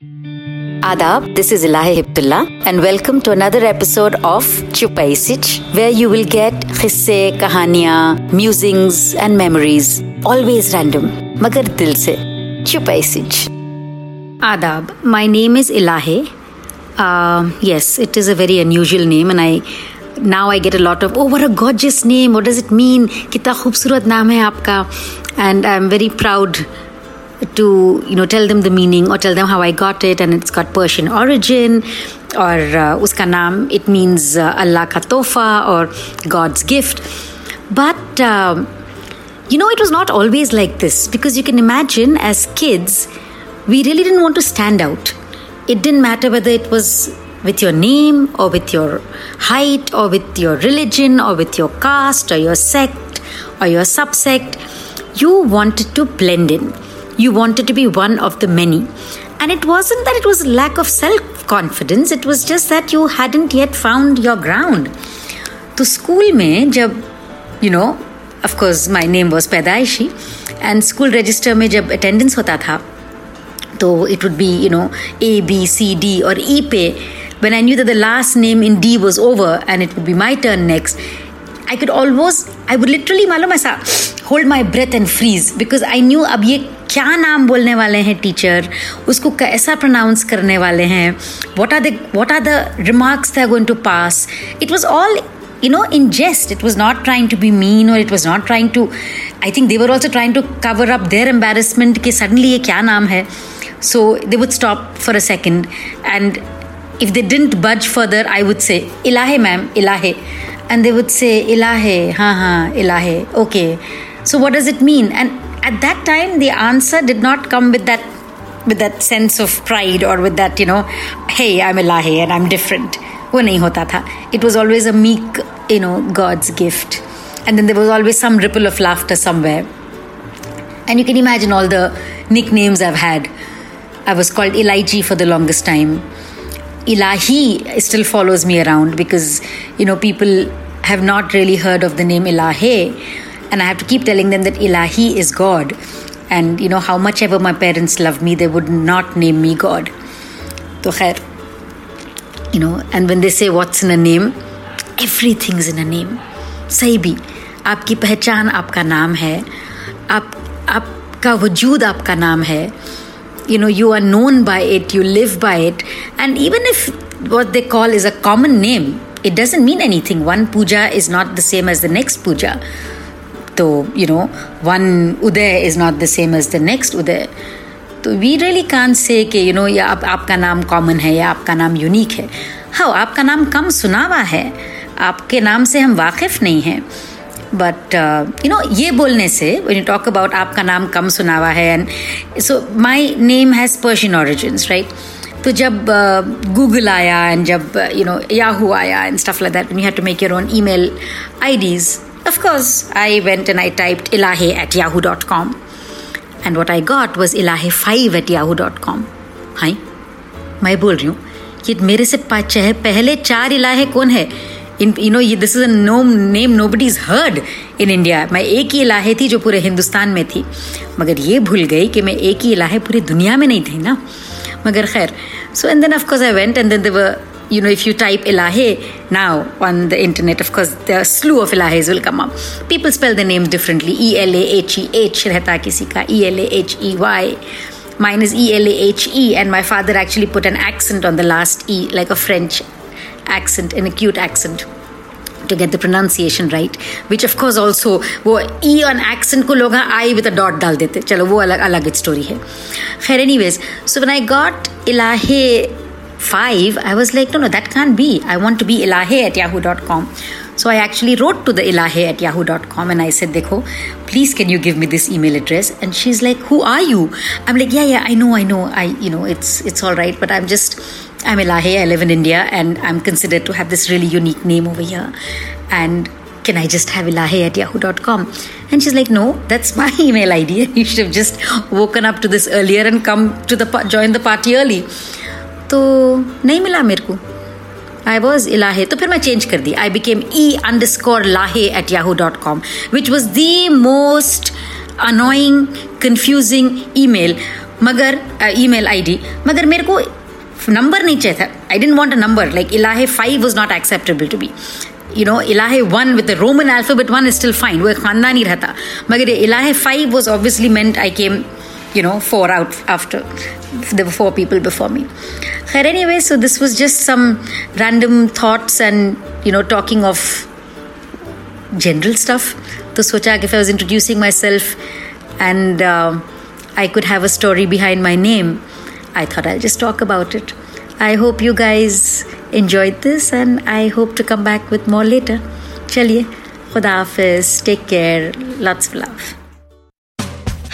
Adab, this is Ilahi Hibdullah, and welcome to another episode of Chupai Sich, where you will get khisse, kahaniya, musings, and memories. Always random, magar dil se. Chupai Sich. Adab, my name is Ilahi. Uh, yes, it is a very unusual name, and I now I get a lot of oh what a gorgeous name what does it mean कितना खूबसूरत नाम है आपका and I'm very proud to you know tell them the meaning or tell them how I got it and it's got Persian origin or uh, uska naam it means uh, Allah ka tofa or God's gift. But um, you know it was not always like this because you can imagine as kids we really didn't want to stand out. It didn't matter whether it was with your name or with your height or with your religion or with your caste or your sect or your subsect. You wanted to blend in you wanted to be one of the many. And it wasn't that it was lack of self confidence, it was just that you hadn't yet found your ground. तो school में जब you no of course my name was पैदाइशी and school register में जब attendance होता था तो it would be you no A B C D और ई पे when I knew that the last name in D was over and it would be my turn next, I could almost, I would literally, मालूम ऐसा hold my breath and freeze because I knew अब ये क्या नाम बोलने वाले हैं teacher उसको कैसा प्रोनाउंस करने वाले हैं? What are the what are the remarks they're going to pass it was all you know in jest it was not trying to be mean और it was not trying to I think they were also trying to cover up their embarrassment कि suddenly ये क्या नाम है? So they would stop for a second and if they didn't budge further I would say Ilahe ma'am Ilahe and they would say Ilahe हाँ हाँ Ilahe okay so what does it mean and at that time the answer did not come with that with that sense of pride or with that you know hey i'm ilahi and i'm different वो नहीं होता था it was always a meek you know god's gift and then there was always some ripple of laughter somewhere and you can imagine all the nicknames i've had i was called elijah for the longest time ilahi still follows me around because you know people have not really heard of the name ilahi and I have to keep telling them that Ilahi is God. And you know, how much ever my parents love me, they would not name me God. So, khair. You know, and when they say what's in a name, everything's in a name. सही भी आपकी पहचान आपका नाम है आप आपका वजूद आपका नाम है you know you are known by it you live by it and even if what they call is a common name it doesn't mean anything one puja is not the same as the next puja तो you know one Uday is not the same age the next Uday. तो we really कान से कि you know या आप, आपका नाम common है या आपका नाम यूनिक है। हाँ आपका नाम कम सुना हुआ है। आपके नाम से हम वाकिफ नहीं हैं। बट यू नो ये बोलने से वन यू टॉक अबाउट आपका नाम कम सुना हुआ है and so my name has Persian origins right तो जब गूगल uh, आया एंड जब यू नो याहू आया and stuff like that you have to make your own email IDs Of course, I went and I typed ilahe at yahoo.com. And what I got was ilahe5 at yahoo.com. Hi मैं बोल रही हूँ कि मेरे से पहले चार इलाहे कौन है? इन यू नो ये this is no name nobody is heard in India मैं एक ही इलाहे थी जो पूरे हिंदुस्तान में थी। मगर ये भूल गई कि मैं एक ही इलाहे पूरी दुनिया में नहीं थी ना। मगर खैर so and then of course I went and then they were you know, if you type Elahe now on the internet, of course, the slew of Elahes will come up. People spell the name differently. E L A H E H rehta kisi ka. E L A H E Y. Mine is E L A H E, and my father actually put an accent on the last E, like a French accent, an acute accent. To get the pronunciation right, which of course also wo e on accent को लोग I with a dot डाल देते चलो वो alag अलग story hai. Khair anyways so when I got इलाहे five, I was like, no, no, that can't be. I want to be elahe at yahoo.com. So I actually wrote to the elahe at yahoo.com and I said, Dekho, please can you give me this email address? And she's like, who are you? I'm like, yeah, yeah, I know, I know. I, you know, it's, it's all right, but I'm just, I'm elahe. I live in India and I'm considered to have this really unique name over here. And can I just have elahe at yahoo.com? And she's like, no, that's my email ID. You should have just woken up to this earlier and come to the, join the party early. तो नहीं मिला मेरे को। I was इलाहे तो फिर मैं change कर दी। I became E underscore lahe at Yahoo dot com which was the most annoying confusing email मगर ई मेल आई डी मगर मेरे को नंबर नहीं चाहिए था। I didn't want a number like Ilahe five was not acceptable to be you know Ilahe one with Roman alphabet one is still fine वो एक खानदानी रहता। मगर ये Ilahe five was obviously meant I came you know, four out after there were four people before me. but Anyway, so this was just some random thoughts and, you know, talking of general stuff. So, socha if I was introducing myself and uh, I could have a story behind my name, I thought I'll just talk about it. I hope you guys enjoyed this and I hope to come back with more later. Chaliye, Khuda Hafiz, take care, lots of love.